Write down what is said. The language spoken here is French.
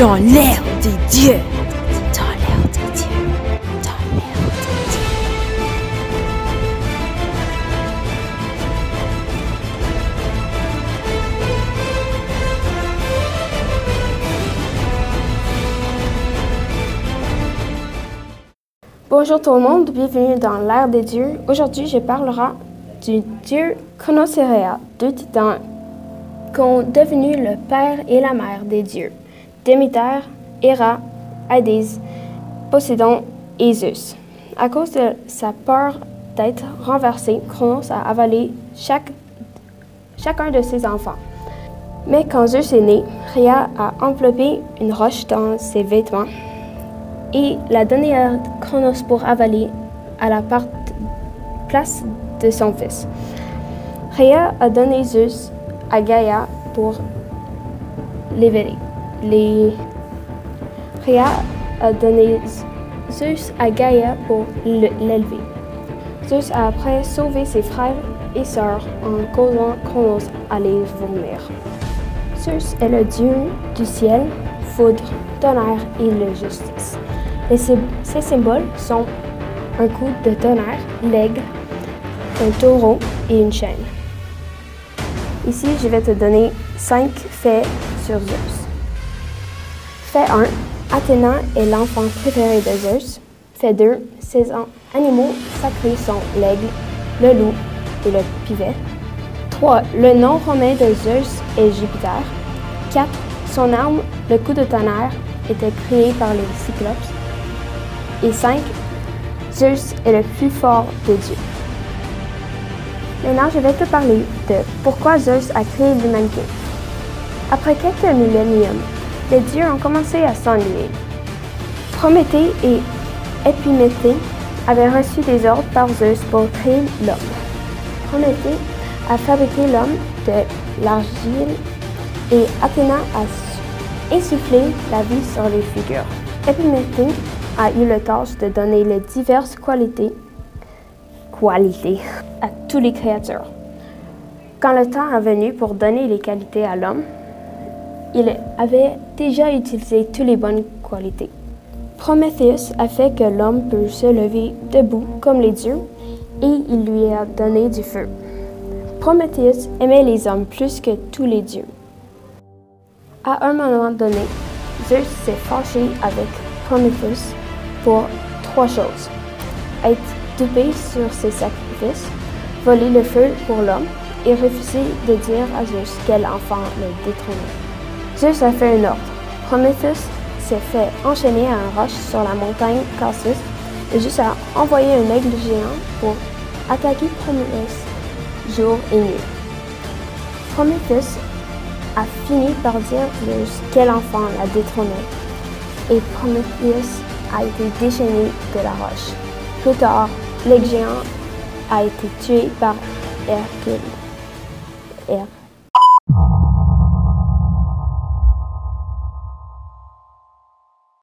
dans l'air des dieux. Dans l'air des dieux. Dans l'air des dieux. Bonjour tout le monde, bienvenue dans l'ère des dieux. Aujourd'hui, je parlerai du dieu Chronocerea, deux titans qui ont devenu le père et la mère des dieux. Déméter, Héra, Hadès, Poséidon et Zeus. À cause de sa peur d'être renversé, Chronos a avalé chacun de ses enfants. Mais quand Zeus est né, Rhea a enveloppé une roche dans ses vêtements et l'a donné à Chronos pour avaler à la place de son fils. Rhea a donné Zeus à Gaïa pour l'éveiller. Les... Rhea a donné Zeus à Gaïa pour le- l'élever. Zeus a après sauvé ses frères et sœurs en causant Chronos à les vomir. Zeus est le dieu du ciel, foudre, tonnerre et de justice. Ses, ses symboles sont un coup de tonnerre, l'aigle, un taureau et une chaîne. Ici, je vais te donner cinq faits sur Zeus. Fait 1. Athéna est l'enfant préféré de Zeus. Fait 2. Ses an- animaux sacrés sont l'aigle, le loup et le pivet. 3. Le nom romain de Zeus est Jupiter. 4. Son arme, le coup de tonnerre, était créé par les Cyclopes. Et 5. Zeus est le plus fort des dieux. Maintenant, je vais te parler de pourquoi Zeus a créé l'humanité. Après quelques milléniums, les dieux ont commencé à s'ennuyer. Prométhée et Épiméthée avaient reçu des ordres par Zeus pour créer l'homme. Prométhée a fabriqué l'homme de l'argile et Athéna a su- insufflé la vie sur les figures. Épiméthée a eu le tâche de donner les diverses qualités, qualités à toutes les créatures. Quand le temps est venu pour donner les qualités à l'homme, il avait déjà utilisé toutes les bonnes qualités. Prométhéeus a fait que l'homme peut se lever debout comme les dieux et il lui a donné du feu. Prométhéeus aimait les hommes plus que tous les dieux. À un moment donné, Zeus s'est fâché avec Prométhéeus pour trois choses. Être dupé sur ses sacrifices, voler le feu pour l'homme et refuser de dire à Zeus quel enfant le détrônait. Zeus a fait un ordre. Prométhéeus s'est fait enchaîner à un roche sur la montagne Cassus et Zeus a envoyé un aigle géant pour attaquer Prométhéeus jour et nuit. Prométhéeus a fini par dire Zeus quel enfant la détrônait et Prométhéeus a été déchaîné de la roche. Plus tard, l'aigle géant a été tué par Hercule. Her-